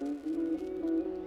Mm-hmm.